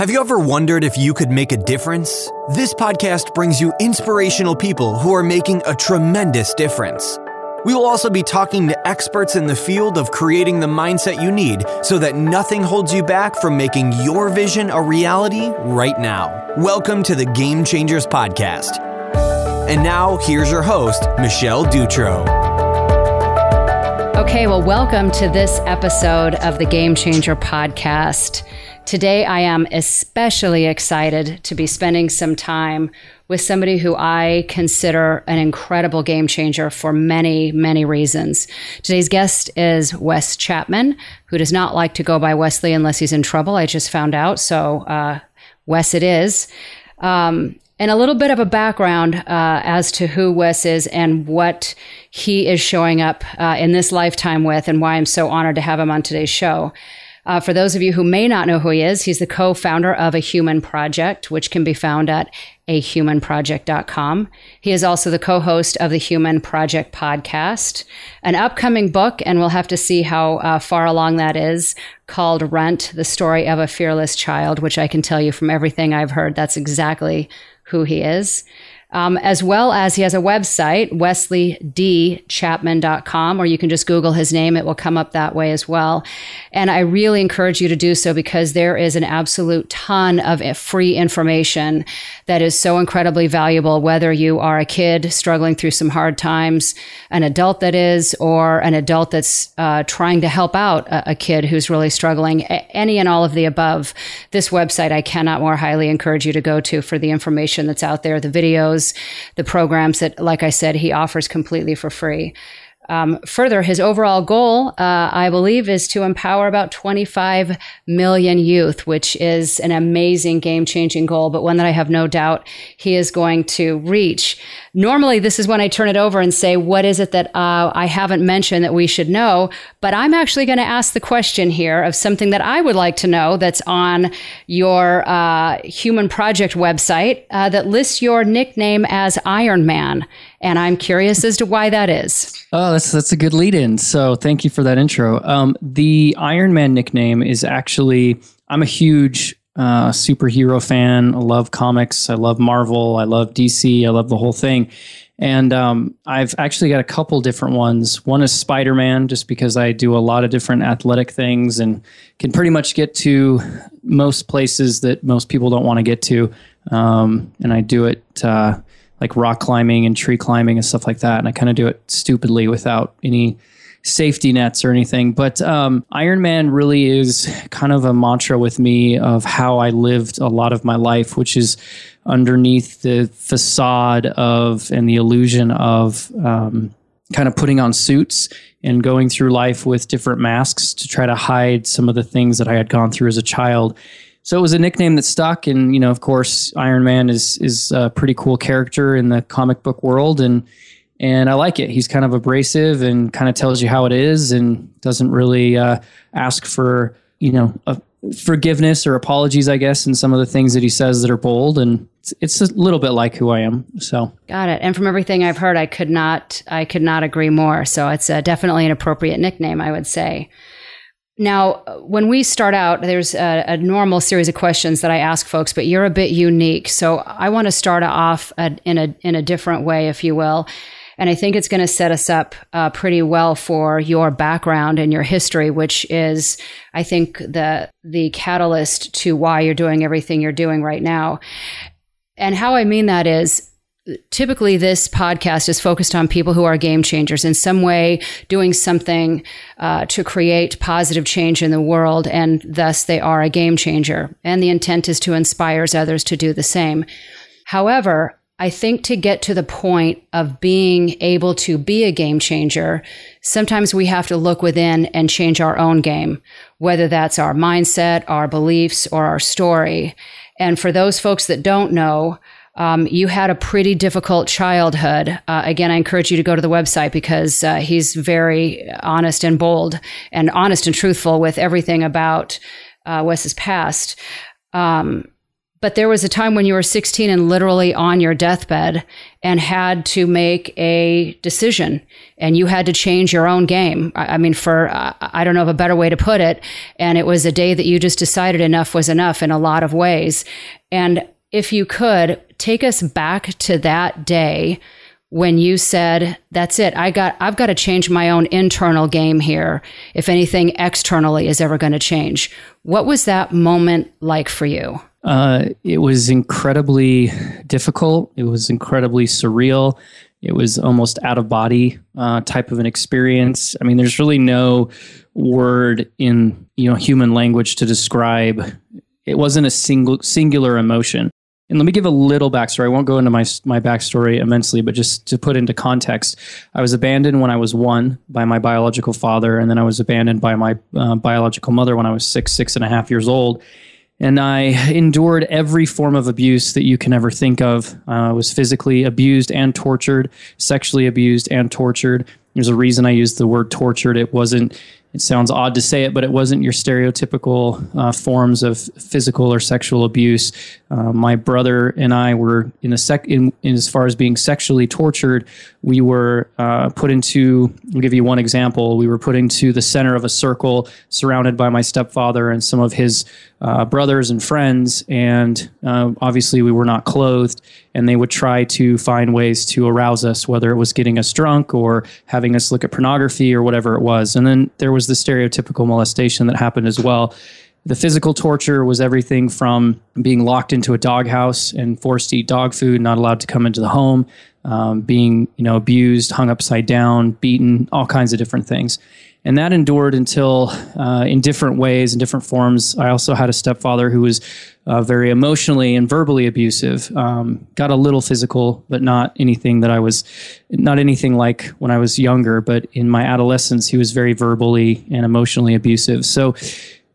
Have you ever wondered if you could make a difference? This podcast brings you inspirational people who are making a tremendous difference. We will also be talking to experts in the field of creating the mindset you need so that nothing holds you back from making your vision a reality right now. Welcome to the Game Changers Podcast. And now, here's your host, Michelle Dutro. Okay, well, welcome to this episode of the Game Changer Podcast. Today, I am especially excited to be spending some time with somebody who I consider an incredible game changer for many, many reasons. Today's guest is Wes Chapman, who does not like to go by Wesley unless he's in trouble. I just found out. So, uh, Wes, it is. Um, and a little bit of a background uh, as to who Wes is and what he is showing up uh, in this lifetime with, and why I'm so honored to have him on today's show. Uh, for those of you who may not know who he is, he's the co founder of A Human Project, which can be found at ahumanproject.com. He is also the co host of the Human Project podcast, an upcoming book, and we'll have to see how uh, far along that is, called Runt The Story of a Fearless Child, which I can tell you from everything I've heard, that's exactly who he is um, as well as he has a website, wesleydchapman.com, or you can just Google his name. It will come up that way as well. And I really encourage you to do so because there is an absolute ton of free information that is so incredibly valuable, whether you are a kid struggling through some hard times, an adult that is, or an adult that's uh, trying to help out a, a kid who's really struggling, any and all of the above. This website I cannot more highly encourage you to go to for the information that's out there, the videos, the programs that, like I said, he offers completely for free. Um, further, his overall goal, uh, I believe, is to empower about 25 million youth, which is an amazing game changing goal, but one that I have no doubt he is going to reach. Normally, this is when I turn it over and say, What is it that uh, I haven't mentioned that we should know? But I'm actually going to ask the question here of something that I would like to know that's on your uh, Human Project website uh, that lists your nickname as Iron Man. And I'm curious as to why that is. Oh, that's that's a good lead in. So thank you for that intro. Um, the Iron Man nickname is actually I'm a huge uh, superhero fan. I love comics. I love Marvel. I love DC. I love the whole thing. And um, I've actually got a couple different ones. One is Spider Man, just because I do a lot of different athletic things and can pretty much get to most places that most people don't want to get to. Um, and I do it. Uh, like rock climbing and tree climbing and stuff like that. And I kind of do it stupidly without any safety nets or anything. But um, Iron Man really is kind of a mantra with me of how I lived a lot of my life, which is underneath the facade of and the illusion of um, kind of putting on suits and going through life with different masks to try to hide some of the things that I had gone through as a child so it was a nickname that stuck, and you know, of course, Iron Man is is a pretty cool character in the comic book world, and and I like it. He's kind of abrasive and kind of tells you how it is, and doesn't really uh, ask for you know forgiveness or apologies, I guess, in some of the things that he says that are bold, and it's, it's a little bit like who I am. So got it. And from everything I've heard, I could not I could not agree more. So it's uh, definitely an appropriate nickname, I would say. Now, when we start out, there's a, a, normal series of questions that I ask folks, but you're a bit unique. So I want to start off in a in a different way, if you will. And I think it's going to set us up uh, pretty well for your background and your history, which is, I think, the the catalyst to why you're doing everything you're doing right now. And how I mean that is, typically this podcast is focused on people who are game changers in some way doing something uh, to create positive change in the world and thus they are a game changer and the intent is to inspire others to do the same however I think to get to the point of being able to be a game changer, sometimes we have to look within and change our own game, whether that's our mindset, our beliefs, or our story. And for those folks that don't know, um, you had a pretty difficult childhood. Uh, again, I encourage you to go to the website because uh, he's very honest and bold and honest and truthful with everything about uh, Wes's past. Um, but there was a time when you were 16 and literally on your deathbed and had to make a decision and you had to change your own game. I, mean, for, uh, I don't know of a better way to put it. And it was a day that you just decided enough was enough in a lot of ways. And if you could take us back to that day when you said, that's it. I got, I've got to change my own internal game here. If anything externally is ever going to change. What was that moment like for you? Uh, it was incredibly difficult. It was incredibly surreal. It was almost out of body uh, type of an experience. I mean, there's really no word in you know human language to describe. It wasn't a single singular emotion. And let me give a little backstory. I won't go into my my backstory immensely, but just to put into context, I was abandoned when I was one by my biological father, and then I was abandoned by my uh, biological mother when I was six, six and a half years old and I endured every form of abuse that you can ever think of. Uh, I was physically abused and tortured, sexually abused and tortured. There's a reason I used the word tortured. It wasn't it sounds odd to say it, but it wasn't your stereotypical uh, forms of physical or sexual abuse. Uh, my brother and I were in a sec in, in, as far as being sexually tortured. We were uh, put into. I'll give you one example. We were put into the center of a circle, surrounded by my stepfather and some of his uh, brothers and friends, and uh, obviously we were not clothed. And they would try to find ways to arouse us, whether it was getting us drunk or having us look at pornography or whatever it was. And then there was the stereotypical molestation that happened as well. The physical torture was everything from being locked into a doghouse and forced to eat dog food, not allowed to come into the home, um, being you know abused, hung upside down, beaten, all kinds of different things and that endured until uh, in different ways in different forms. I also had a stepfather who was uh, very emotionally and verbally abusive um, got a little physical but not anything that i was not anything like when i was younger but in my adolescence he was very verbally and emotionally abusive. So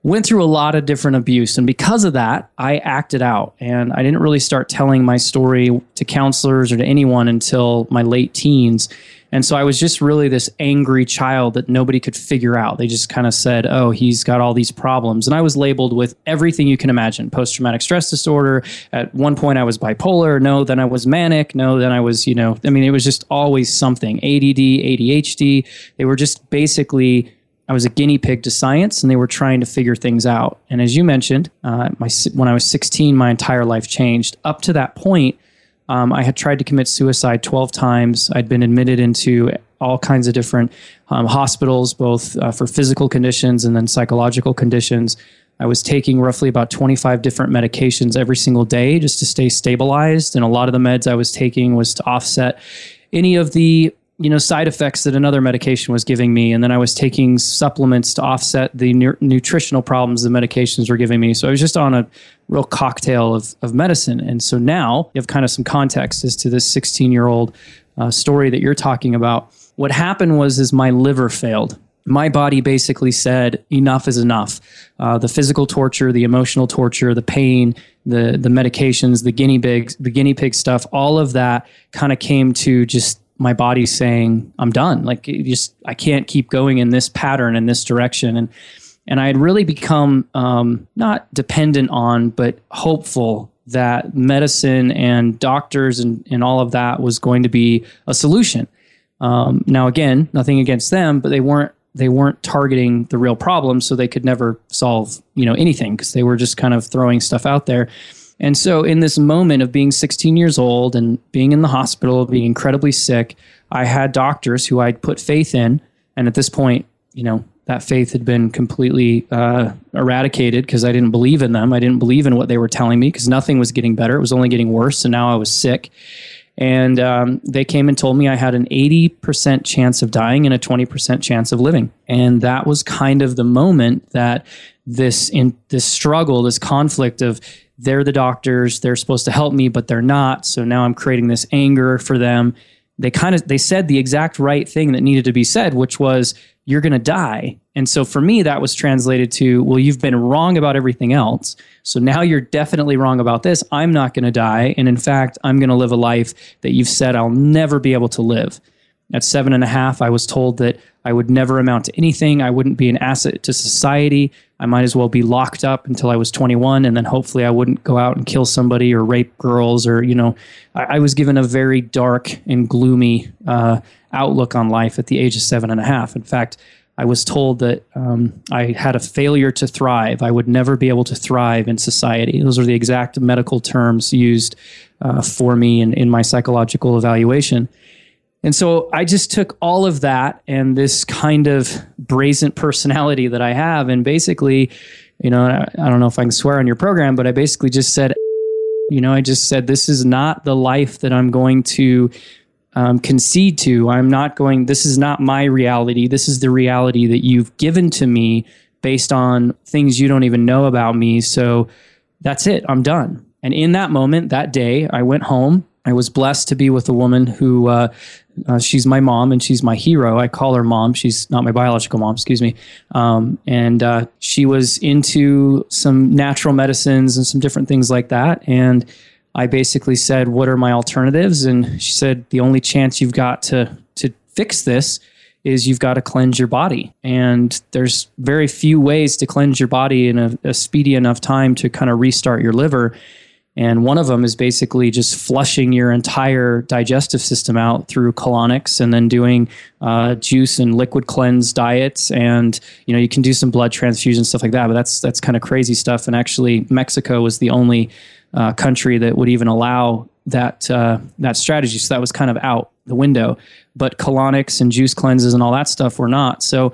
went through a lot of different abuse and because of that i acted out. And i didn't really start telling my story to counselors or to anyone until my late teens and so I was just really this angry child that nobody could figure out. They just kind of said, oh, he's got all these problems. And I was labeled with everything you can imagine post traumatic stress disorder. At one point, I was bipolar. No, then I was manic. No, then I was, you know, I mean, it was just always something ADD, ADHD. They were just basically I was a guinea pig to science, and they were trying to figure things out. And as you mentioned, uh, my when I was 16, my entire life changed. Up to that point, um, I had tried to commit suicide 12 times. I'd been admitted into all kinds of different um, hospitals, both uh, for physical conditions and then psychological conditions. I was taking roughly about 25 different medications every single day just to stay stabilized. And a lot of the meds I was taking was to offset any of the you know side effects that another medication was giving me. And then i was taking supplements to offset the nu- nutritional problems the medications were giving me. So i was just on a real cocktail of, of medicine. And so now you have kind of some context as to this 16 year old uh, story that you're talking about. What happened was is my liver failed. My body basically said enough is enough. Uh, the physical torture the emotional torture the pain the the medications the guinea pigs the guinea pig stuff all of that kind of came to just my body's saying I'm done. Like just I can't keep going in this pattern in this direction. And and I had really become um, not dependent on, but hopeful that medicine and doctors and, and all of that was going to be a solution. Um, now, again, nothing against them, but they weren't they weren't targeting the real problem, so they could never solve you know anything because they were just kind of throwing stuff out there. And so, in this moment of being 16 years old and being in the hospital, being incredibly sick, I had doctors who I'd put faith in. And at this point, you know, that faith had been completely uh, eradicated because I didn't believe in them. I didn't believe in what they were telling me because nothing was getting better. It was only getting worse. And now I was sick. And um, they came and told me I had an 80% chance of dying and a 20% chance of living. And that was kind of the moment that this in this struggle, this conflict of they're the doctors they're supposed to help me but they're not. So now i'm creating this anger for them. They kind of they said the exact right thing that needed to be said which was you're going to die. And so for me that was translated to well you've been wrong about everything else. So now you're definitely wrong about this. I'm not going to die. And in fact i'm going to live a life that you've said i'll never be able to live At seven and a half, I was told that I would never amount to anything. I wouldn't be an asset to society. I might as well be locked up until I was 21, and then hopefully I wouldn't go out and kill somebody or rape girls, or you know, I, I was given a very dark and gloomy uh, outlook on life at the age of seven and a half. In fact, I was told that um, I had a failure to thrive. I would never be able to thrive in society. Those are the exact medical terms used uh, for me in, in my psychological evaluation. And so I just took all of that and this kind of brazen personality that I have, and basically, you know, I don't know if I can swear on your program, but I basically just said, you know, I just said, this is not the life that I'm going to um, concede to. I'm not going, this is not my reality. This is the reality that you've given to me based on things you don't even know about me. So that's it. I'm done. And in that moment, that day, I went home. I was blessed to be with a woman who, uh, uh, she's my mom and she's my hero. I call her mom. She's not my biological mom, excuse me. Um, and uh, she was into some natural medicines and some different things like that. And I basically said, "What are my alternatives?" And she said, "The only chance you've got to to fix this is you've got to cleanse your body. And there's very few ways to cleanse your body in a, a speedy enough time to kind of restart your liver." And one of them is basically just flushing your entire digestive system out through colonics and then doing uh, juice and liquid cleanse diets. And, you know, you can do some blood transfusion, stuff like that. But that's, that's kind of crazy stuff. And actually, Mexico was the only uh, country that would even allow that uh, that strategy. So that was kind of out the window. But colonics and juice cleanses and all that stuff were not. So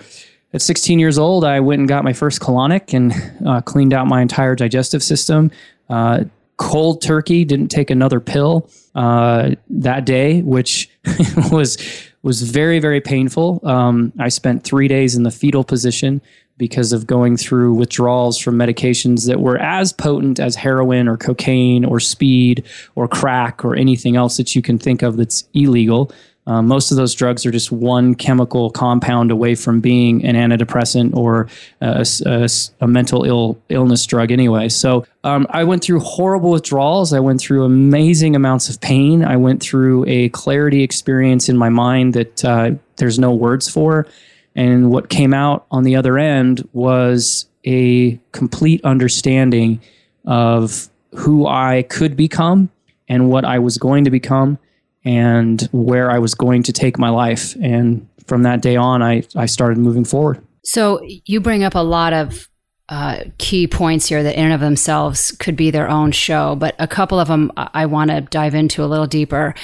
at 16 years old, I went and got my first colonic and uh, cleaned out my entire digestive system. Uh, cold turkey, didn't take another pill uh, that day, which was was very very painful. Um, I spent three days in the fetal position because of going through withdrawals from medications that were as potent as heroin or cocaine or speed or crack or anything else that you can think of that's illegal. Uh, most of those drugs are just one chemical compound away from being an antidepressant or a, a, a mental Ill, illness drug, anyway. So um, I went through horrible withdrawals. I went through amazing amounts of pain. I went through a clarity experience in my mind that uh, there's no words for. And what came out on the other end was a complete understanding of who I could become and what I was going to become and where I was going to take my life. And from that day on, I, I started moving forward. So you bring up a lot of uh, key points here that in and of themselves could be their own show, but a couple of them I want to dive into a little deeper.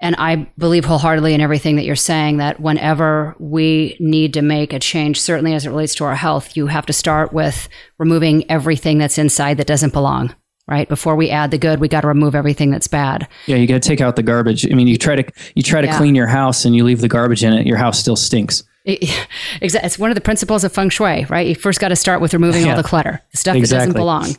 And I believe wholeheartedly in everything that you're saying that whenever we need to make a change, certainly as it relates to our health, you have to start with removing everything that's inside that doesn't belong. Right before we add the good, we got to remove everything that's bad. Yeah, you got to take out the garbage. I mean, you try to you try to yeah. clean your house and you leave the garbage in it, your house still stinks. It's one of the principles of feng shui, right? You first got to start with removing yeah. all the clutter, the stuff exactly. that doesn't belong.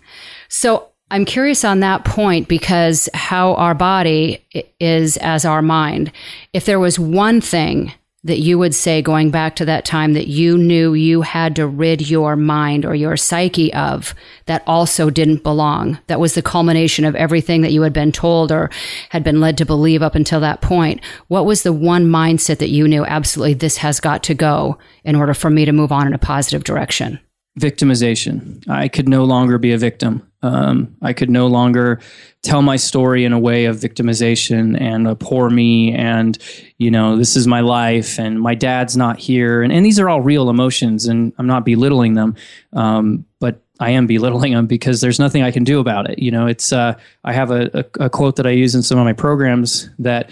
So I'm curious on that point because how our body is as our mind. If there was one thing that you would say going back to that time that you knew you had to rid your mind or your psyche of that also didn't belong, that was the culmination of everything that you had been told or had been led to believe up until that point, what was the one mindset that you knew absolutely this has got to go in order for me to move on in a positive direction? Victimization. I could no longer be a victim. Um, I could no longer tell my story in a way of victimization and a poor me and you know this is my life and my dad's not here. And, and these are all real emotions and I'm not belittling them. Um, but I am belittling them because there's nothing I can do about it. You know it's uh, I have a, a, a quote that I use in some of my programs that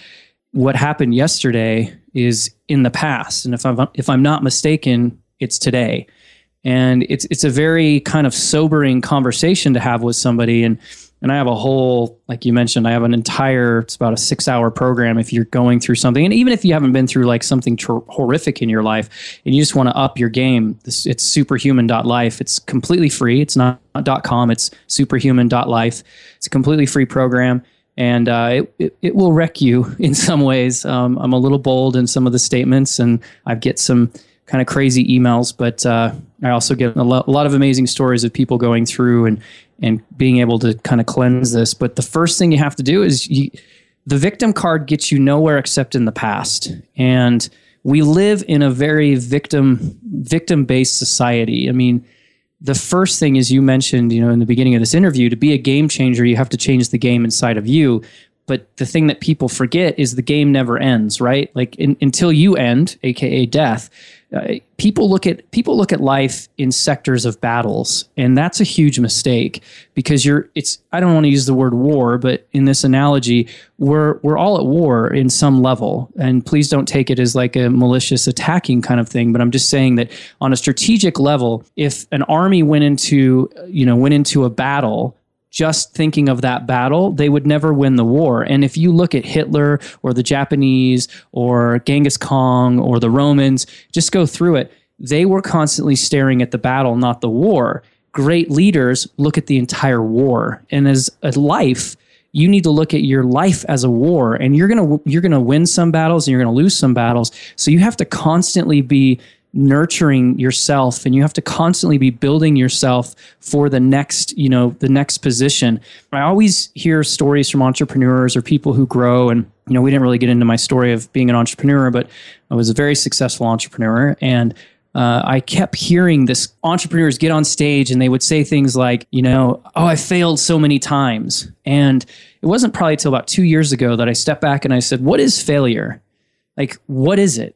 what happened yesterday is in the past. And if I'm if I'm not mistaken it's today and it's it's a very kind of sobering conversation to have with somebody. And and I have a whole like you mentioned I have an entire it's about a 6 hour program if you're going through something. And even if you haven't been through like something tr- horrific in your life and you just want to up your game this, it's superhuman.life it's completely free. It's not .com. It's superhuman.life it's a completely free program. And uh, it, it, it, will wreck you in some ways. Um, I'm a little bold in some of the statements and I get some kind of crazy emails, but uh, I also get a, lo- a lot of amazing stories of people going through and and being able to kind of cleanse this. But the first thing you have to do is you the victim card gets you nowhere except in the past. And we live in a very victim victim based society. I mean, the first thing is you mentioned, you know, in the beginning of this interview, to be a game changer, you have to change the game inside of you. But the thing that people forget is the game never ends, right? Like in, until you end, aka death, uh, people look at people look at life in sectors of battles, and that's a huge mistake because you're. It's I don't want to use the word war, but in this analogy, we're we're all at war in some level, and please don't take it as like a malicious attacking kind of thing. But I'm just saying that on a strategic level, if an army went into you know went into a battle just thinking of that battle, they would never win the war. And if you look at Hitler or the Japanese or Genghis Khan or the Romans, just go through it. They were constantly staring at the battle, not the war. Great leaders look at the entire war. And as a life, you need to look at your life as a war and you're going to you're going to win some battles and you're going to lose some battles. So you have to constantly be nurturing yourself and you have to constantly be building yourself for the next you know the next position i always hear stories from entrepreneurs or people who grow and you know we didn't really get into my story of being an entrepreneur but i was a very successful entrepreneur and uh, I kept hearing this entrepreneurs get on stage and they would say things like, you know, oh, I failed so many times. And it wasn't probably until about two years ago that I stepped back and I said, what is failure? Like, what is it?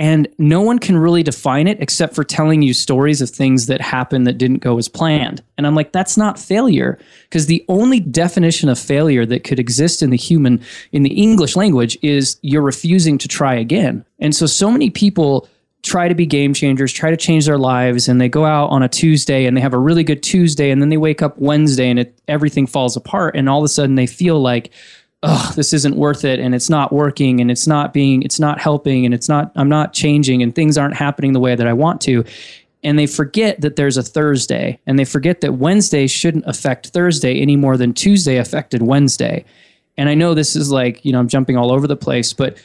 And no one can really define it except for telling you stories of things that happened that didn't go as planned. And I'm like, that's not failure. Because the only definition of failure that could exist in the human, in the English language, is you're refusing to try again. And so, so many people try to be game changers, try to change their lives, and they go out on a Tuesday and they have a really good Tuesday, and then they wake up Wednesday and it, everything falls apart. And all of a sudden they feel like, oh, this isn't worth it and it's not working and it's not being, it's not helping and it's not, I'm not changing and things aren't happening the way that I want to. And they forget that there's a Thursday and they forget that Wednesday shouldn't affect Thursday any more than Tuesday affected Wednesday. And I know this is like, you know, I'm jumping all over the place, but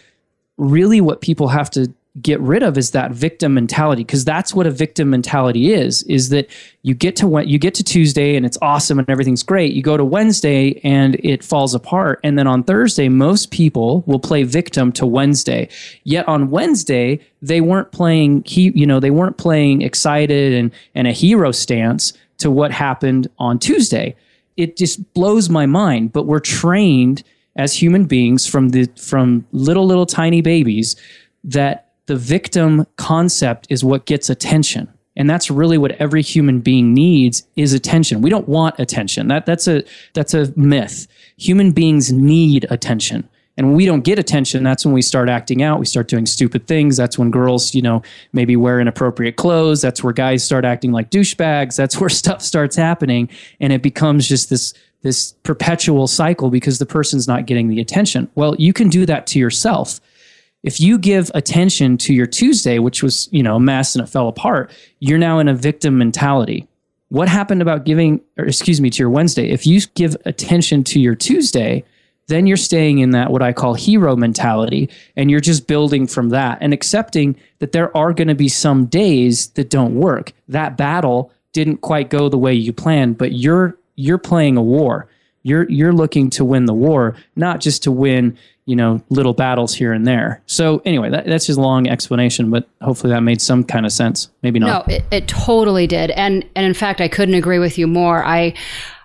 really what people have to get rid of is that victim mentality because that's what a victim mentality is is that you get to you get to Tuesday and it's awesome and everything's great. You go to Wednesday and it falls apart. And then on Thursday most people will play victim to Wednesday. Yet on Wednesday they weren't playing he you know they weren't playing excited and and a hero stance to what happened on Tuesday. It just blows my mind but we're trained as human beings from the from little little tiny babies that the victim concept is what gets attention. And that's really what every human being needs is attention. We don't want attention. That that's a that's a myth. Human beings need attention. And when we don't get attention that's when we start acting out. We start doing stupid things. That's when girls you know maybe wear inappropriate clothes. That's where guys start acting like douchebags. That's where stuff starts happening. And it becomes just this this perpetual cycle because the person's not getting the attention. Well you can do that to yourself if you give attention to your Tuesday, which was, you know, a mess and it fell apart, you're now in a victim mentality. What happened about giving, or excuse me, to your Wednesday? If you give attention to your Tuesday, then you're staying in that what I call hero mentality and you're just building from that and accepting that there are going to be some days that don't work. That battle didn't quite go the way you planned, but you're you're playing a war. You're you're looking to win the war, not just to win you know little battles here and there. So anyway, that, that's just a long explanation, but hopefully that made some kind of sense. Maybe not. No, it, it totally did, and and in fact, I couldn't agree with you more. I.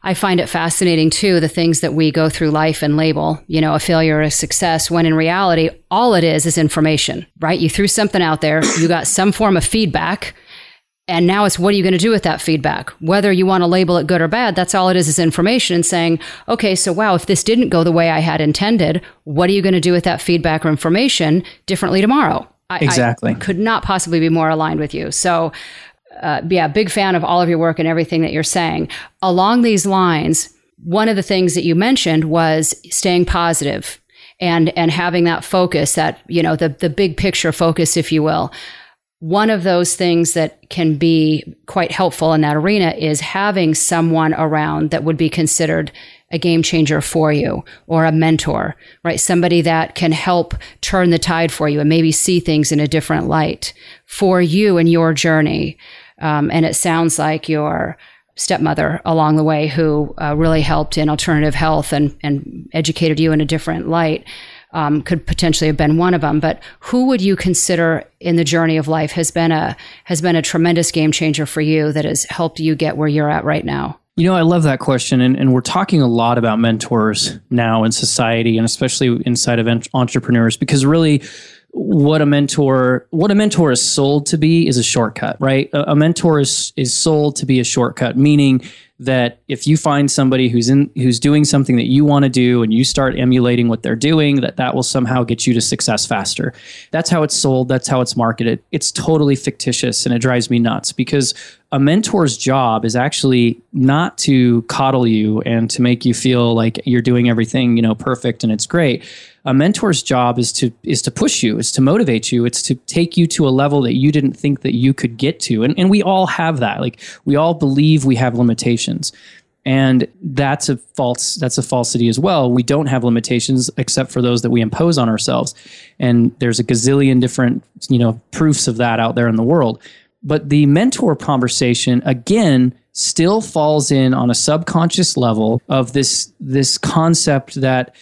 I find it fascinating too, the things that we go through life and label, you know, a failure or a success, when in reality, all it is is information, right? You threw something out there, you got some form of feedback, and now it's what are you going to do with that feedback? Whether you want to label it good or bad, that's all it is is information and saying, okay, so wow, if this didn't go the way I had intended, what are you going to do with that feedback or information differently tomorrow? I, exactly. I could not possibly be more aligned with you. So, uh, yeah, big fan of all of your work and everything that you're saying. Along these lines, one of the things that you mentioned was staying positive and and having that focus, that you know, the the big picture focus, if you will one of those things that can be quite helpful in that arena is having someone around that would be considered a game changer for you or a mentor, right? Somebody that can help turn the tide for you and maybe see things in a different light for you and your journey. Um, and it sounds like you're stepmother along the way who uh, really helped in alternative health and, and educated you in a different light. Um, could potentially have been one of them, but who would you consider in the journey of life has been a has been a tremendous game changer for you that has helped you get where you're at right now? You know, I love that question. And, and we're talking a lot about mentors now in society and especially inside of entrepreneurs because really what a mentor what a mentor is sold to be is a shortcut right a, a, mentor is is sold to be a shortcut meaning that if you find somebody who's in who's doing something that you want to do and you start emulating what they're doing that that will somehow get you to success faster. That's how it's sold that's how it's marketed. It's totally fictitious and it drives me nuts because a mentor's job is actually not to coddle you and to make you feel like you're doing everything you know perfect and it's great a mentor's job is to is to push you is to motivate you it's to take you to a level that you didn't think that you could get to. And, and we all have that. Like we all believe we have limitations. And that's a false that's a falsity as well. We don't have limitations except for those that we impose on ourselves. And there's a gazillion different you know proofs of that out there in the world. But the mentor conversation again still falls in on a subconscious level of this this concept that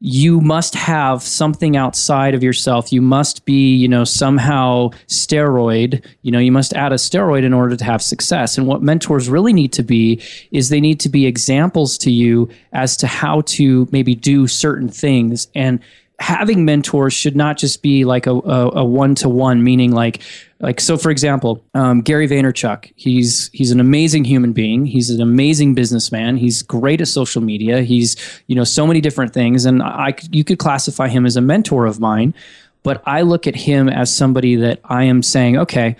you must have something outside of yourself. You must be, you know, somehow steroid. You know, you must add a steroid in order to have success. And what mentors really need to be is they need to be examples to you as to how to maybe do certain things. And having mentors should not just be like a, a, one-to-one meaning like like so for example um, gary vaynerchuk he's he's an amazing human being he's an amazing businessman he's great at social media he's you know so many different things and i you could classify him as a mentor of mine but i look at him as somebody that i am saying okay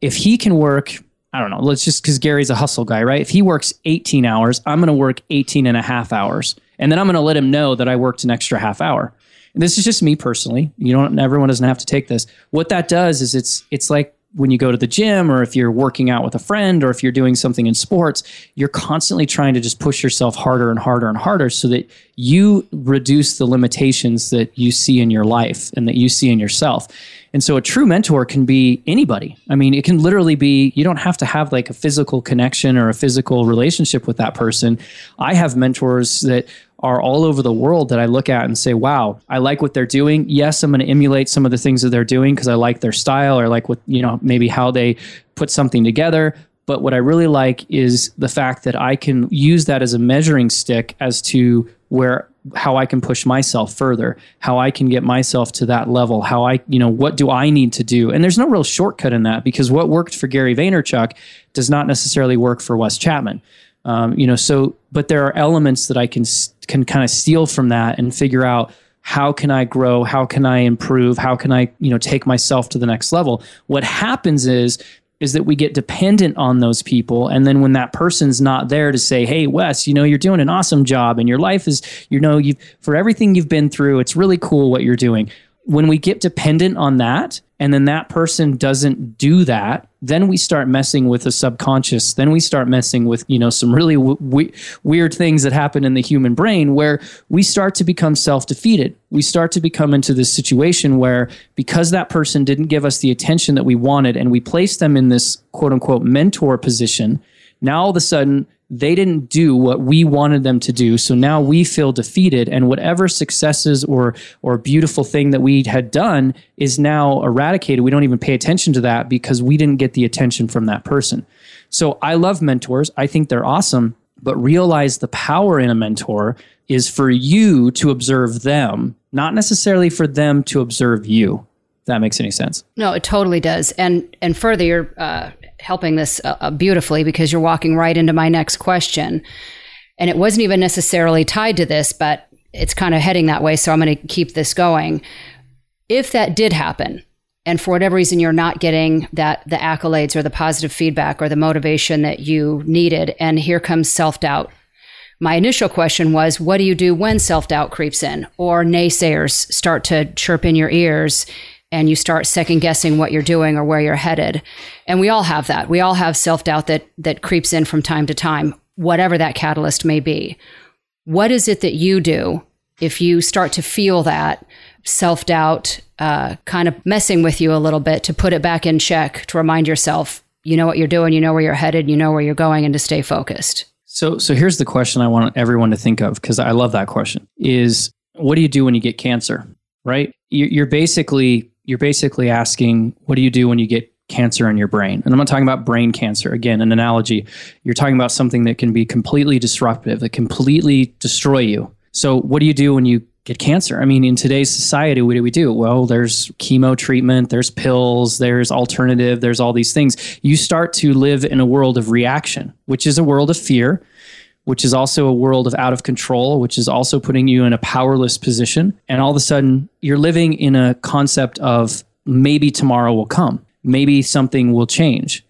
if he can work I don't know. Let's just because Gary's a hustle guy, right? If he works 18 hours, I'm going to work 18 and a half hours. And then I'm going to let him know that I worked an extra half hour this is just me personally. You don't everyone doesn't have to take this. What that does is it's it's like when you go to the gym or if you're working out with a friend or if you're doing something in sports, you're constantly trying to just push yourself harder and harder and harder so that you reduce the limitations that you see in your life and that you see in yourself. And so a true mentor can be anybody. I mean, it can literally be, you don't have to have like a physical connection or a physical relationship with that person. I have mentors that are all over the world that I look at and say, wow, I like what they're doing. Yes, I'm going to emulate some of the things that they're doing because I like their style or like what, you know, maybe how they put something together. But what I really like is the fact that I can use that as a measuring stick as to where how I can push myself further, how I can get myself to that level, how I, you know, what do I need to do? And there's no real shortcut in that because what worked for Gary Vaynerchuk does not necessarily work for Wes Chapman. Um, you know, so but there are elements that I can can kind of steal from that and figure out how can I grow? How can I improve? How can I, you know, take myself to the next level? What happens is is that we get dependent on those people and then when that person's not there to say hey wes you know you're doing an awesome job and your life is you know you've for everything you've been through it's really cool what you're doing when we get dependent on that and then that person doesn't do that then we start messing with the subconscious. Then we start messing with you know some really w- w- weird things that happen in the human brain where we start to become self-defeated. We start to become into this situation where because that person didn't give us the attention that we wanted and we placed them in this quote unquote mentor position now all of a sudden they didn't do what we wanted them to do. So now we feel defeated and whatever successes or or beautiful thing that we had done is now eradicated. We don't even pay attention to that because we didn't get the attention from that person. So i love mentors. I think they're awesome. But realize the power in a mentor is for you to observe them not necessarily for them to observe you. That makes any sense? No it totally does. And and further you're uh, helping this uh, uh, beautifully because you're walking right into my next question. And it wasn't even necessarily tied to this, but it's kind of heading that way. So I'm going to keep this going. If that did happen, and for whatever reason you're not getting that the accolades or the positive feedback or the motivation that you needed, and here comes self doubt. My initial question was, what do you do when self doubt creeps in or naysayers start to chirp in your ears and you start second guessing what you're doing or where you're headed. And we all have that. We all have self doubt that that creeps in from time to time, whatever that catalyst may be. What is it that you do if you start to feel that self doubt uh, kind of messing with you a little bit to put it back in check to remind yourself you know what you're doing, you know where you're headed, you know where you're going, and to stay focused. So, so here's the question I want everyone to think of because I love that question: is what do you do when you get cancer? Right? You're basically you're basically asking, what do you do when you get cancer in your brain? And I'm not talking about brain cancer. Again, an analogy. You're talking about something that can be completely disruptive, that completely destroy you. So, what do you do when you get cancer. I mean, in today's society, what do we do? Well, there's chemo treatment, there's pills, there's alternative, there's all these things. You start to live in a world of reaction, which is a world of fear, which is also a world of out of control, which is also putting you in a powerless position. And all of a sudden, you're living in a concept of maybe tomorrow will come, maybe something will change.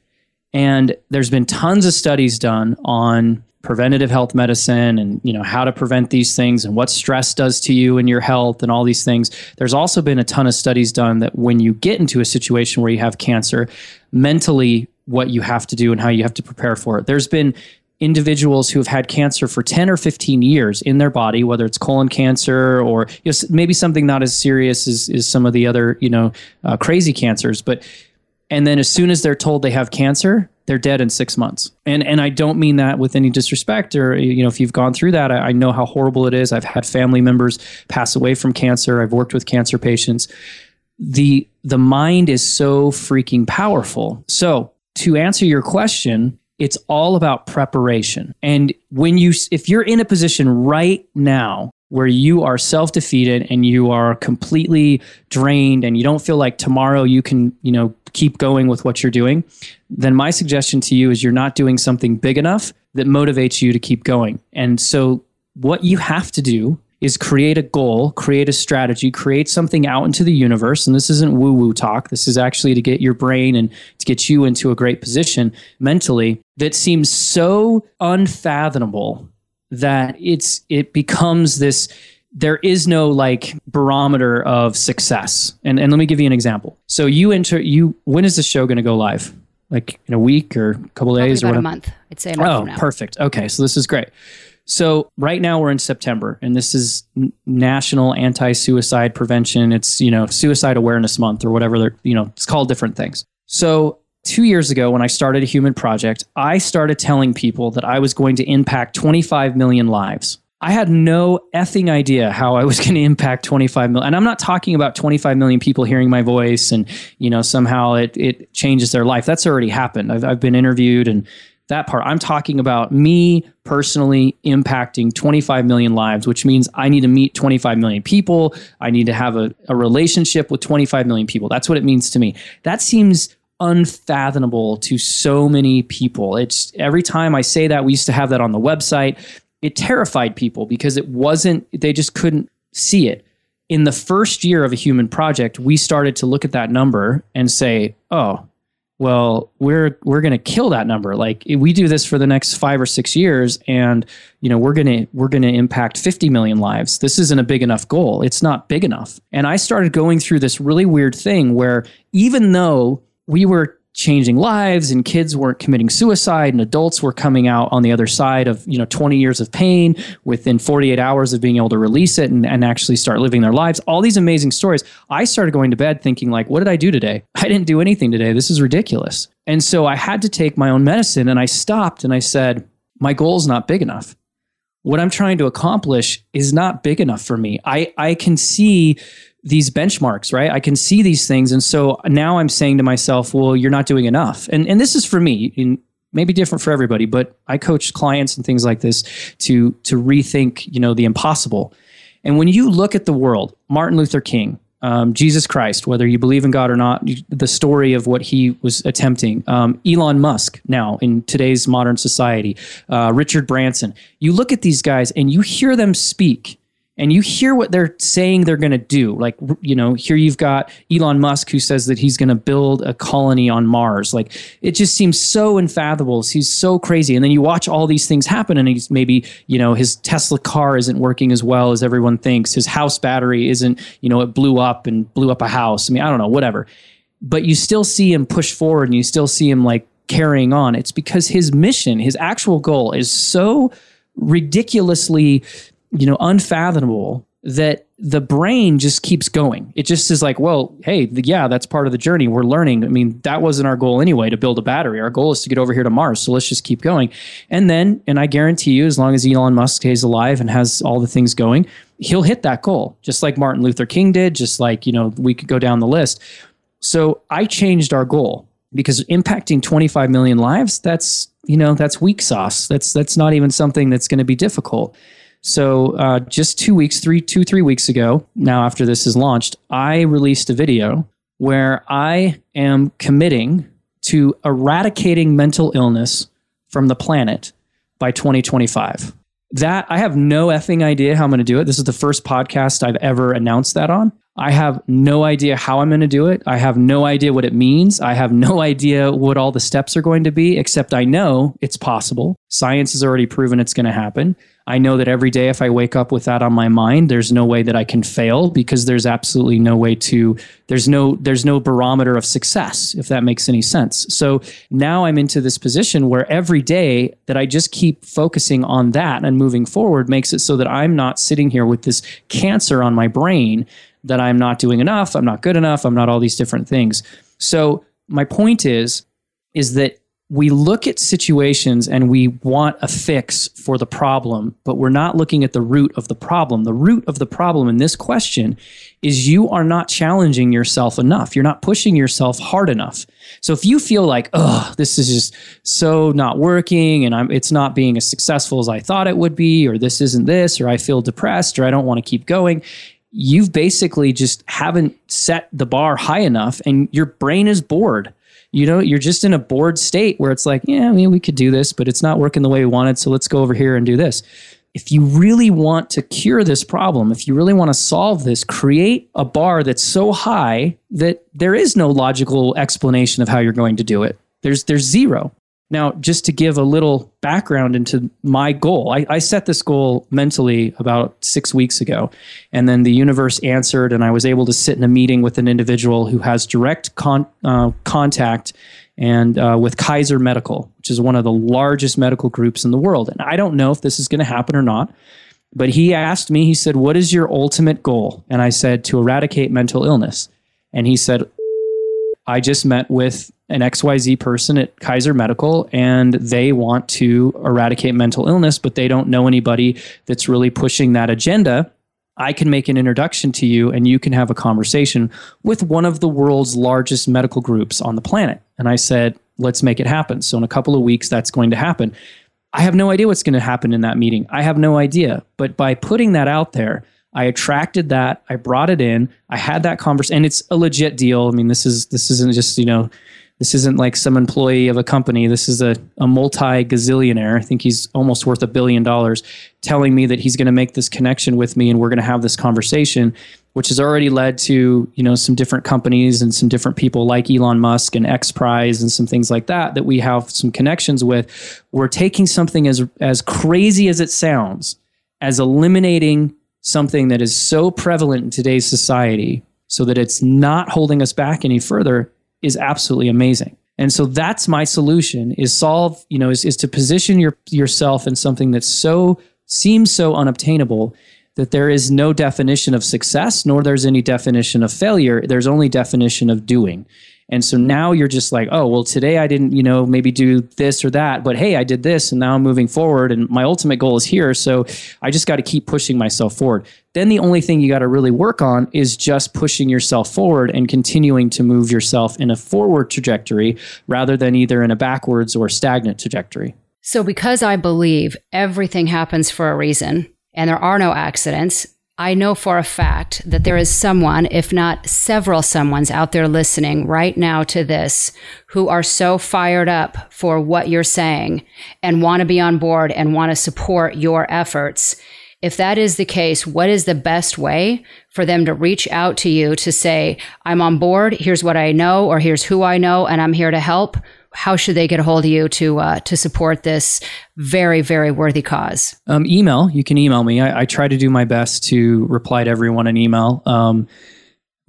And there's been tons of studies done on preventative health medicine and you know how to prevent these things and what stress does to you and your health and all these things there's also been a ton of studies done that when you get into a situation where you have cancer mentally what you have to do and how you have to prepare for it there's been individuals who have had cancer for 10 or 15 years in their body whether it's colon cancer or you know, maybe something not as serious as, as some of the other you know uh, crazy cancers but and then as soon as they're told they have cancer they're dead in six months. And and I don't mean that with any disrespect or you know if you've gone through that, I, I know how horrible it is. I've had family members pass away from cancer. I've worked with cancer patients. The the mind is so freaking powerful. So to answer your question, it's all about preparation. And when you if you're in a position right now where you are self defeated and you are completely drained and you don't feel like tomorrow you can, you know, keep going with what you're doing, then my suggestion to you is you're not doing something big enough that motivates you to keep going. And so what you have to do is create a goal, create a strategy, create something out into the universe. And this isn't woo woo talk. This is actually to get your brain and to get you into a great position mentally that seems so unfathomable that it's it becomes this there is no like barometer of success. And and let me give you an example. So you enter you when is the show going to go live? Like in a week or a couple Probably days or what? a month. I'd say a month Oh, from now. perfect. Okay, so this is great. So right now we're in September, and this is National Anti-Suicide Prevention. It's you know Suicide Awareness Month or whatever they're you know it's called different things. So two years ago when I started a human project, I started telling people that I was going to impact 25 million lives. I had no effing idea how I was going to impact 25 million. And I'm not talking about 25 million people hearing my voice and, you know, somehow it, it changes their life. That's already happened. I've, I've been interviewed and that part. I'm talking about me personally impacting 25 million lives, which means I need to meet 25 million people. I need to have a, a relationship with 25 million people. That's what it means to me. That seems unfathomable to so many people. It's every time I say that, we used to have that on the website. It terrified people because it wasn't, they just couldn't see it. In the first year of a human project, we started to look at that number and say, oh, well we're we're going to kill that number. Like we do this for the next 5 or 6 years and you know we're going to we're going to impact 50 million lives. This isn't a big enough goal. It's not big enough. And i started going through this really weird thing where even though we were changing lives and kids weren't committing suicide and adults were coming out on the other side of you know 20 years of pain within 48 hours of being able to release it and, and actually start living their lives. All these amazing stories. I started going to bed thinking like what did i do today? I didn't do anything today. This is ridiculous. And so i had to take my own medicine and i stopped and i said my goal is not big enough. What i'm trying to accomplish is not big enough for me. I i can see these benchmarks, right? I can see these things. And so now I'm saying to myself, well, you're not doing enough. And, and this is for me, maybe different for everybody, but I coach clients and things like this to, to rethink, you know, the impossible. And when you look at the world, Martin Luther King, um, Jesus Christ, whether you believe in God or not, the story of what he was attempting, um, Elon Musk now in today's modern society, uh, Richard Branson, you look at these guys and you hear them speak and you hear what they're saying they're going to do. Like, you know, here you've got Elon Musk who says that he's going to build a colony on Mars. Like, it just seems so unfathomable. He's so crazy. And then you watch all these things happen, and he's maybe, you know, his Tesla car isn't working as well as everyone thinks. His house battery isn't, you know, it blew up and blew up a house. I mean, I don't know, whatever. But you still see him push forward and you still see him like carrying on. It's because his mission, his actual goal is so ridiculously you know unfathomable that the brain just keeps going. It just is like, well, hey, the, yeah, that's part of the journey. We're learning. I mean, that wasn't our goal anyway to build a battery. Our goal is to get over here to Mars. So let's just keep going. And then, and I guarantee you, as long as Elon Musk stays alive and has all the things going, he'll hit that goal, just like Martin Luther King did, just like, you know, we could go down the list. So I changed our goal because impacting 25 million lives, that's, you know, that's weak sauce. That's, that's not even something that's going to be difficult. So uh, just two weeks, three, two, three weeks ago, now after this is launched, I released a video where I am committing to eradicating mental illness from the planet by 2025. That I have no effing idea how I'm going to do it. This is the first podcast I've ever announced that on. I have no idea how I'm going to do it. I have no idea what it means. I have no idea what all the steps are going to be, except I know it's possible. Science has already proven it's going to happen. I know that every day, if I wake up with that on my mind, there's no way that I can fail because there's absolutely no way to. There's no there's no barometer of success if that makes any sense. So now I'm into this position where every day that I just keep focusing on that and moving forward makes it so that I'm not sitting here with this cancer on my brain that I'm not doing enough, I'm not good enough, I'm not all these different things. So my point is is that we look at situations and we want a fix for the problem, but we're not looking at the root of the problem. The root of the problem in this question is you are not challenging yourself enough. You're not pushing yourself hard enough. So if you feel like, oh, this is just so not working and I'm, it's not being as successful as I thought it would be, or this isn't this, or I feel depressed, or I don't want to keep going, you've basically just haven't set the bar high enough and your brain is bored you know you're just in a bored state where it's like yeah I mean, we could do this but it's not working the way we wanted so let's go over here and do this. If you really want to cure this problem if you really want to solve this create a bar that's so high that there is no logical explanation of how you're going to do it. There's there's zero now, just to give a little background into my goal, I, I, set this goal mentally about six weeks ago. And then the universe answered, and I was able to sit in a meeting with an individual who has direct con, uh, contact and uh, with Kaiser Medical, which is one of the largest medical groups in the world. And I don't know if this is going to happen or not. But he asked me, he said, What is your ultimate goal? And I said, To eradicate mental illness. And he said, I just met with an XYZ person at Kaiser Medical and they want to eradicate mental illness, but they don't know anybody that's really pushing that agenda. I can make an introduction to you and you can have a conversation with one of the world's largest medical groups on the planet. And I said, let's make it happen. So, in a couple of weeks, that's going to happen. I have no idea what's going to happen in that meeting. I have no idea. But by putting that out there, I attracted that. I brought it in. I had that conversation, and it's a legit deal. I mean, this is this isn't just you know, this isn't like some employee of a company. This is a, a multi gazillionaire. I think he's almost worth a billion dollars, telling me that he's going to make this connection with me, and we're going to have this conversation, which has already led to you know some different companies and some different people like Elon Musk and X Prize and some things like that that we have some connections with. We're taking something as as crazy as it sounds, as eliminating something that is so prevalent in today's society so that it's not holding us back any further is absolutely amazing. And so that's my solution is solve, you know, is, is to position your yourself in something that so seems so unobtainable that there is no definition of success nor there's any definition of failure. There's only definition of doing. And so now you're just like, oh, well, today I didn't, you know, maybe do this or that, but hey, I did this and now I'm moving forward and my ultimate goal is here. So I just got to keep pushing myself forward. Then the only thing you got to really work on is just pushing yourself forward and continuing to move yourself in a forward trajectory rather than either in a backwards or stagnant trajectory. So, because I believe everything happens for a reason and there are no accidents, I know for a fact that there is someone, if not several someone's out there listening right now to this who are so fired up for what you're saying and want to be on board and want to support your efforts. If that is the case, what is the best way for them to reach out to you to say, I'm on board. Here's what I know, or here's who I know, and I'm here to help how should they get a hold of you to uh, to support this very very worthy cause? Um, email. You can email me. I, I, try to do my best to reply to everyone in email. Um,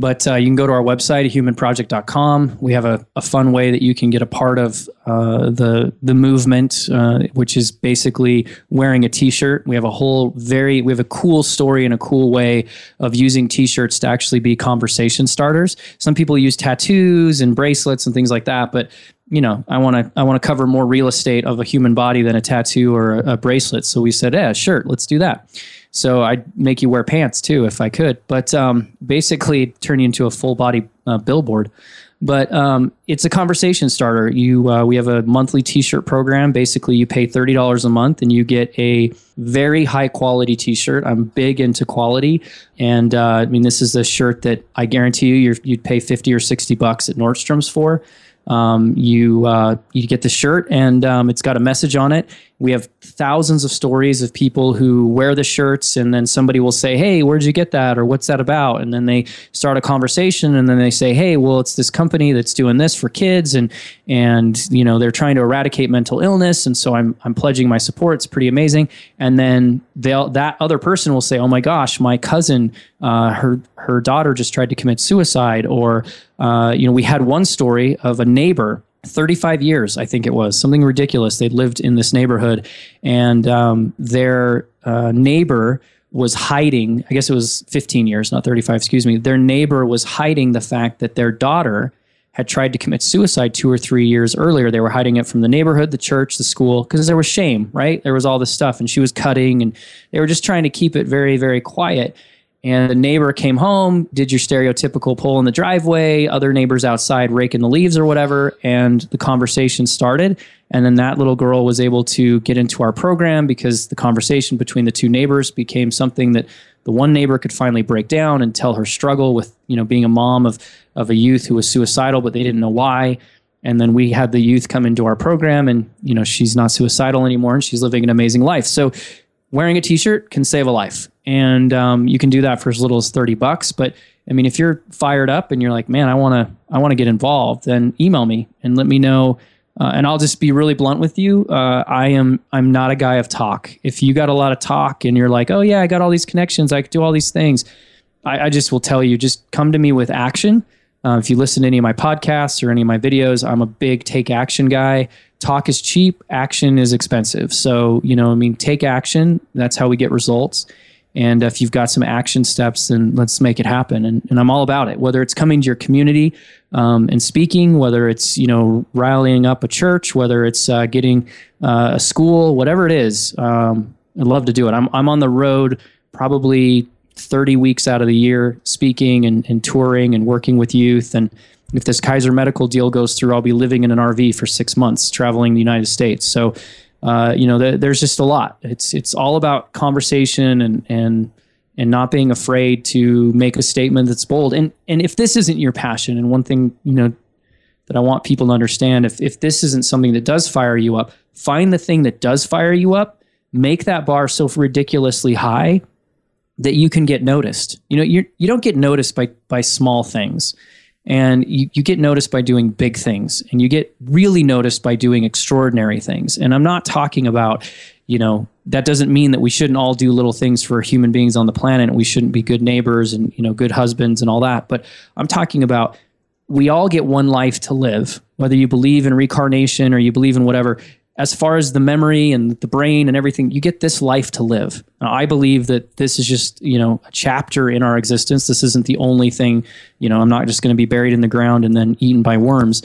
But uh, you can go to our website, humanproject.com. We have a, a, fun way that you can get a part of uh, the the movement, uh, which is basically wearing a T-shirt. We have a whole very we have a cool story and a cool way of using T-shirts to actually be conversation starters. Some people use tattoos and bracelets and things like that, but you know, I want to I want to cover more real estate of a human body than a tattoo or a, a bracelet. So we said, yeah, sure, let's do that. So I'd make you wear pants too if I could, but um, basically turn you into a full body uh, billboard. But um, it's a conversation starter. You uh, we have a monthly T-shirt program. Basically, you pay thirty dollars a month and you get a very high quality T-shirt. I'm big into quality, and uh, I mean this is a shirt that I guarantee you you'd pay fifty or sixty bucks at Nordstrom's for. Um, you uh, you get the shirt and um, it's got a message on it. We have thousands of stories of people who wear the shirts, and then somebody will say, "Hey, where'd you get that?" or "What's that about?" And then they start a conversation, and then they say, "Hey, well, it's this company that's doing this for kids, and and you know they're trying to eradicate mental illness, and so I'm I'm pledging my support. It's pretty amazing." And then they'll that other person will say, "Oh my gosh, my cousin, uh, her her daughter just tried to commit suicide," or uh, you know, we had one story of a neighbor 35 years, I think it was, something ridiculous. They lived in this neighborhood, and um, their uh, neighbor was hiding, I guess it was 15 years, not 35, excuse me. Their neighbor was hiding the fact that their daughter had tried to commit suicide two or three years earlier. They were hiding it from the neighborhood, the church, the school, because there was shame, right? There was all this stuff, and she was cutting, and they were just trying to keep it very, very quiet and the neighbor came home, did your stereotypical pull in the driveway, other neighbors outside raking the leaves or whatever, and the conversation started. And then that little girl was able to get into our program because the conversation between the two neighbors became something that the one neighbor could finally break down and tell her struggle with, you know, being a mom of of a youth who was suicidal, but they didn't know why. And then we had the youth come into our program and, you know, she's not suicidal anymore and she's living an amazing life. So wearing a t-shirt can save a life and um, you can do that for as little as 30 bucks but i mean if you're fired up and you're like man i want to i want to get involved then email me and let me know uh, and i'll just be really blunt with you uh, i am i'm not a guy of talk if you got a lot of talk and you're like oh yeah i got all these connections i can do all these things I, I just will tell you just come to me with action uh, if you listen to any of my podcasts or any of my videos, I'm a big take action guy. Talk is cheap, action is expensive. So, you know, I mean, take action. That's how we get results. And if you've got some action steps, then let's make it happen. And, and I'm all about it, whether it's coming to your community um, and speaking, whether it's, you know, rallying up a church, whether it's uh, getting uh, a school, whatever it is. Um, I'd love to do it. I'm, I'm on the road probably 30 weeks out of the year speaking and, and touring and working with youth. And if this Kaiser Medical deal goes through, I'll be living in an RV for six months, traveling the United States. So, uh, you know, th- there's just a lot. It's it's all about conversation and and and not being afraid to make a statement that's bold. And and if this isn't your passion, and one thing you know that I want people to understand, if if this isn't something that does fire you up, find the thing that does fire you up, make that bar so ridiculously high that you can get noticed. You know, you you don't get noticed by by small things. And you, you get noticed by doing big things and you get really noticed by doing extraordinary things. And I'm not talking about, you know, that doesn't mean that we shouldn't all do little things for human beings on the planet we shouldn't be good neighbors and, you know, good husbands and all that. But I'm talking about we all get one life to live, whether you believe in reincarnation or you believe in whatever as far as the memory and the brain and everything, you get this life to live. Now, I believe that this is just, you know, a chapter in our existence. This isn't the only thing, you know, I'm not just going to be buried in the ground and then eaten by worms.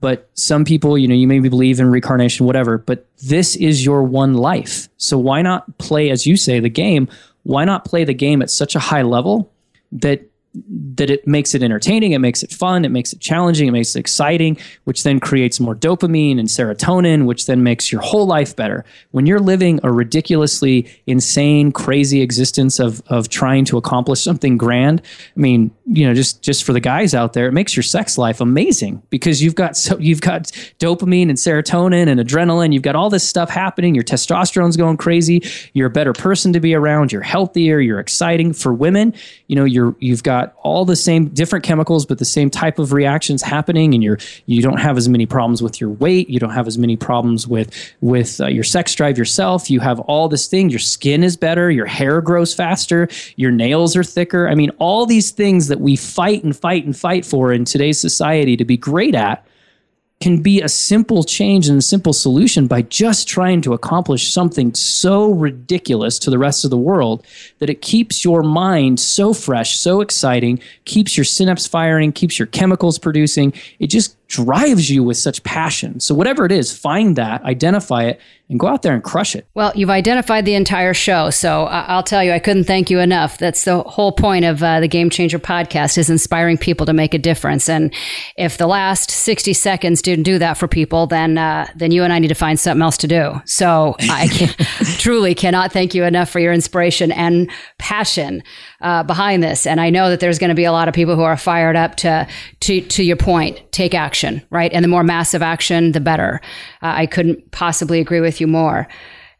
But some people, you know, you maybe believe in reincarnation, whatever, but this is your one life. So why not play, as you say, the game? Why not play the game at such a high level that that it makes it entertaining, it makes it fun, it makes it challenging, it makes it exciting, which then creates more dopamine and serotonin, which then makes your whole life better. When you're living a ridiculously insane, crazy existence of of trying to accomplish something grand, I mean, you know, just just for the guys out there, it makes your sex life amazing because you've got so you've got dopamine and serotonin and adrenaline, you've got all this stuff happening, your testosterone's going crazy, you're a better person to be around, you're healthier, you're exciting. For women, you know, you're you've got all the same different chemicals, but the same type of reactions happening, and you're you don't have as many problems with your weight. You don't have as many problems with with uh, your sex drive yourself. You have all this thing. Your skin is better. Your hair grows faster. Your nails are thicker. I mean, all these things that we fight and fight and fight for in today's society to be great at can be a simple change and a simple solution by just trying to accomplish something so ridiculous to the rest of the world that it keeps your mind so fresh, so exciting, keeps your synapse firing, keeps your chemicals producing. It just drives you with such passion. So, whatever it is, find that, identify it, and go out there and crush it. Well, you've identified the entire show. So, I'll tell you, I couldn't thank you enough. That's the whole point of uh, the Game Changer podcast is inspiring people to make a difference. And if the last 60 seconds didn't do that for people, then, uh, then you and I need to find something else to do. So, I can, truly cannot thank you enough for your inspiration and passion uh, behind this. And I know that there's going to be a lot of people who are fired up to, to, to your point, take action, right? And the more massive action, the better. Uh, I couldn't possibly agree with you more.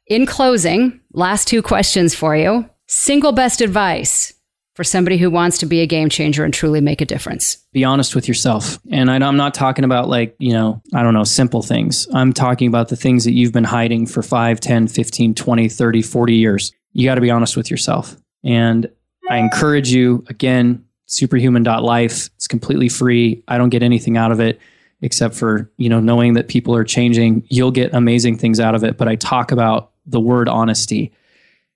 In closing, last two questions for you. Single best advice for somebody who wants to be a game changer and truly make a difference? Be honest with yourself. And I, am not talking about like, you know, I don't know, simple things. I'm talking about the things that you've been hiding for 5, 10, 15, 20, 30, 40 years. You got to be honest with yourself. And I encourage you again, superhuman.life. It's completely free. I don't get anything out of it except for, you know, knowing that people are changing. You'll get amazing things out of it, but I talk about the word honesty.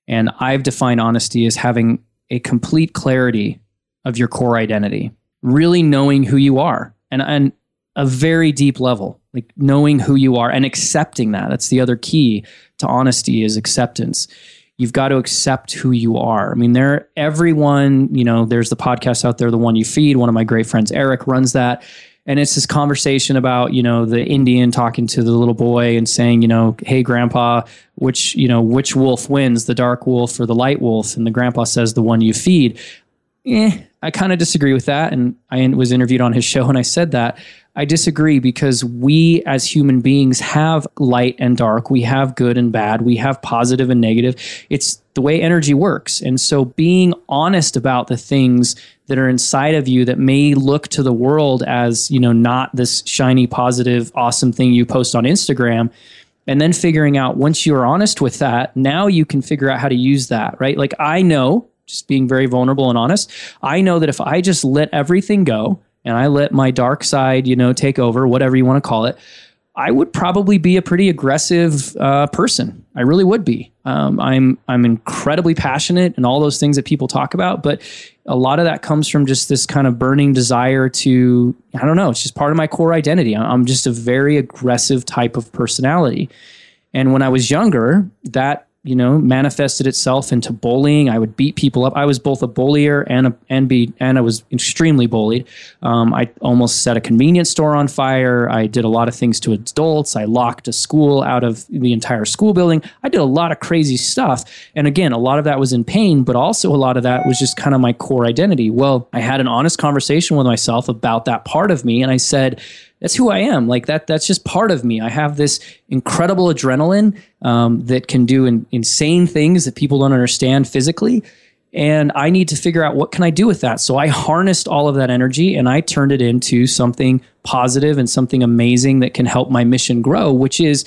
And I've defined honesty as having a complete clarity of your core identity, really knowing who you are and, and a very deep level, like knowing who you are and accepting that. That's the other key to honesty is acceptance you've got to accept who you are. I mean, there, everyone, you know, there's the podcast out there, the one you feed. One of my great friends, Eric, runs that. And it's this conversation about, you know, the Indian talking to the little boy and saying, you know, hey, grandpa, which, you know, which wolf wins, the dark wolf or the light wolf? And the grandpa says, the one you feed. Eh, I kind of disagree with that. And I was interviewed on his show and I said that. I disagree because we as human beings have light and dark. We have good and bad. We have positive and negative. It's the way energy works. And so being honest about the things that are inside of you that may look to the world as, you know, not this shiny, positive, awesome thing you post on Instagram. And then figuring out once you're honest with that, now you can figure out how to use that, right? Like I know, just being very vulnerable and honest, I know that if I just let everything go, and I let my dark side, you know, take over, whatever you want to call it, I would probably be a pretty aggressive uh, person. I really would be. Um, I'm I'm incredibly passionate and all those things that people talk about, but a lot of that comes from just this kind of burning desire to I don't know. It's just part of my core identity. I'm just a very aggressive type of personality, and when I was younger, that you know, manifested itself into bullying. I would beat people up. I was both a bullier and a, and be and I was extremely bullied. Um, I almost set a convenience store on fire. I did a lot of things to adults. I locked a school out of the entire school building. I did a lot of crazy stuff. And again, a lot of that was in pain, but also a lot of that was just kind of my core identity. Well, I had an honest conversation with myself about that part of me, and I said that's who I am. Like that, that's just part of me. I have this incredible adrenaline um, that can do in, insane things that people don't understand physically. And I need to figure out what can I do with that. So I harnessed all of that energy and I turned it into something positive and something amazing that can help my mission grow, which is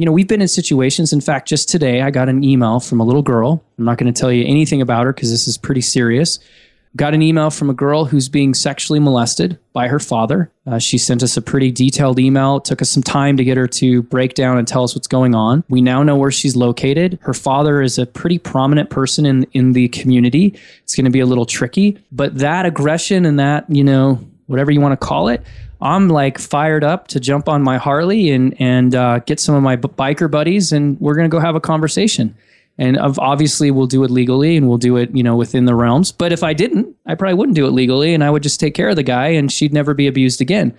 you know, we've been in situations. In fact, just today, I got an email from a little girl. I'm not going to tell you anything about her because this is pretty serious. Got an email from a girl who's being sexually molested by her father. Uh, she sent us a pretty detailed email. It took us some time to get her to break down and tell us what's going on. We now know where she's located. Her father is a pretty prominent person in in the community. It's going to be a little tricky, but that aggression and that you know whatever you want to call it, I'm like fired up to jump on my Harley and and uh, get some of my b- biker buddies, and we're going to go have a conversation and obviously we'll do it legally and we'll do it you know within the realms. But if i didn't i probably wouldn't do it legally and i would just take care of the guy and she'd never be abused again.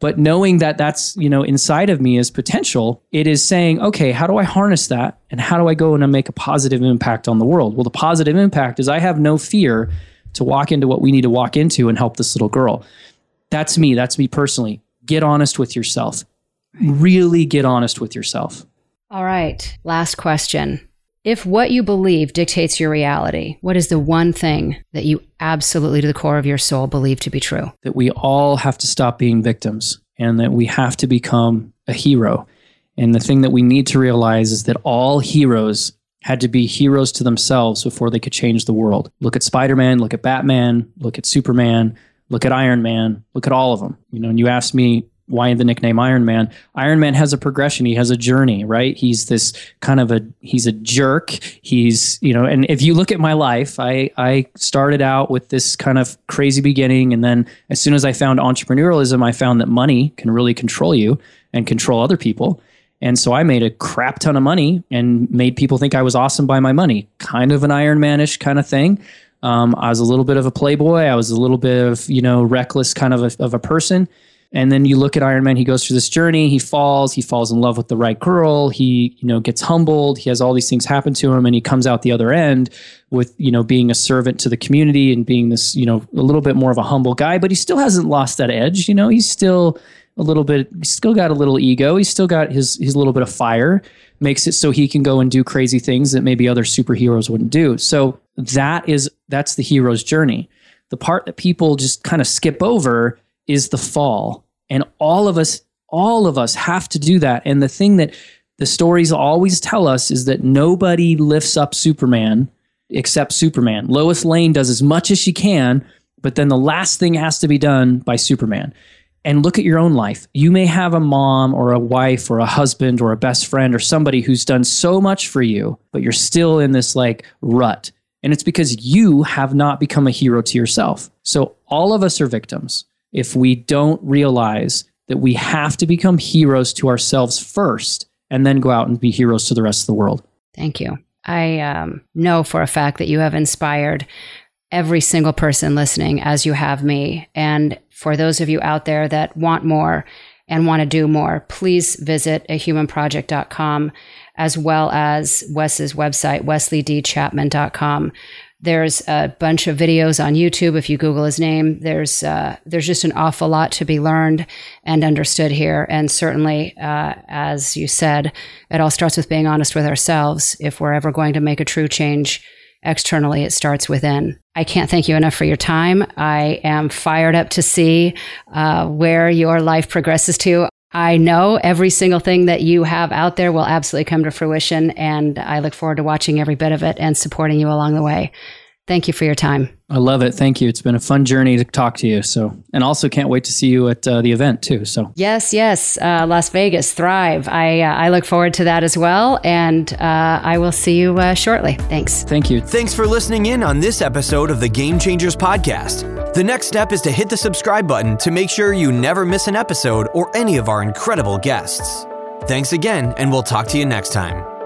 But knowing that that's you know inside of me is potential it is saying okay how do i harness that and how do i go and make a positive impact on the world? Well the positive impact is i have no fear to walk into what we need to walk into and help this little girl. That's me. That's me personally. Get honest with yourself. Really get honest with yourself. All right. Last question If what you believe dictates your reality, what is the one thing that you absolutely to the core of your soul believe to be true? That we all have to stop being victims and that we have to become a hero. And the thing that we need to realize is that all heroes had to be heroes to themselves before they could change the world. Look at Spider Man, look at Batman, look at Superman, look at Iron Man, look at all of them. You know, and you asked me why the nickname Iron Man. Iron Man has a progression. He has a journey, right? He's this kind of a he's a jerk. He's you know, and if you look at my life, I I started out with this kind of crazy beginning, and then as soon as I found entrepreneurialism, I found that money can really control you and control other people. And so I made a crap ton of money and made people think I was awesome by my money. Kind of an Iron Manish kind of thing. Um, I was a little bit of a playboy. I was a little bit of you know reckless kind of a, of a person and then you look at Iron Man, he goes through this journey, he falls, he falls in love with the right girl, he, you know, gets humbled, he has all these things happen to him and he comes out the other end with, you know, being a servant to the community and being this, you know, a little bit more of a humble guy, but he still hasn't lost that edge, you know, he's still a little bit he's still got a little ego, he's still got his his little bit of fire, makes it so he can go and do crazy things that maybe other superheroes wouldn't do. So that is that's the hero's journey. The part that people just kind of skip over is the fall. And all of us, all of us have to do that. And the thing that the stories always tell us is that nobody lifts up Superman except Superman. Lois Lane does as much as she can, but then the last thing has to be done by Superman. And look at your own life. You may have a mom or a wife or a husband or a best friend or somebody who's done so much for you, but you're still in this like rut. And it's because you have not become a hero to yourself. So all of us are victims if we don't realize that we have to become heroes to ourselves first and then go out and be heroes to the rest of the world. Thank you. I um, know for a fact that you have inspired every single person listening as you have me. And for those of you out there that want more and want to do more, please visit ahumanproject.com as well as Wes's website, wesleydchapman.com. There's a bunch of videos on YouTube. If you Google his name, there's uh, there's just an awful lot to be learned and understood here. And certainly, uh, as you said, it all starts with being honest with ourselves. If we're ever going to make a true change externally, it starts within. I can't thank you enough for your time. I am fired up to see uh, where your life progresses to. I know every single thing that you have out there will absolutely come to fruition, and I look forward to watching every bit of it and supporting you along the way. Thank you for your time. I love it. Thank you. It's been a fun journey to talk to you. So, and also can't wait to see you at uh, the event too. So, yes, yes, uh, Las Vegas Thrive. I uh, I look forward to that as well, and uh, I will see you uh, shortly. Thanks. Thank you. Thanks for listening in on this episode of the Game Changers podcast. The next step is to hit the subscribe button to make sure you never miss an episode or any of our incredible guests. Thanks again, and we'll talk to you next time.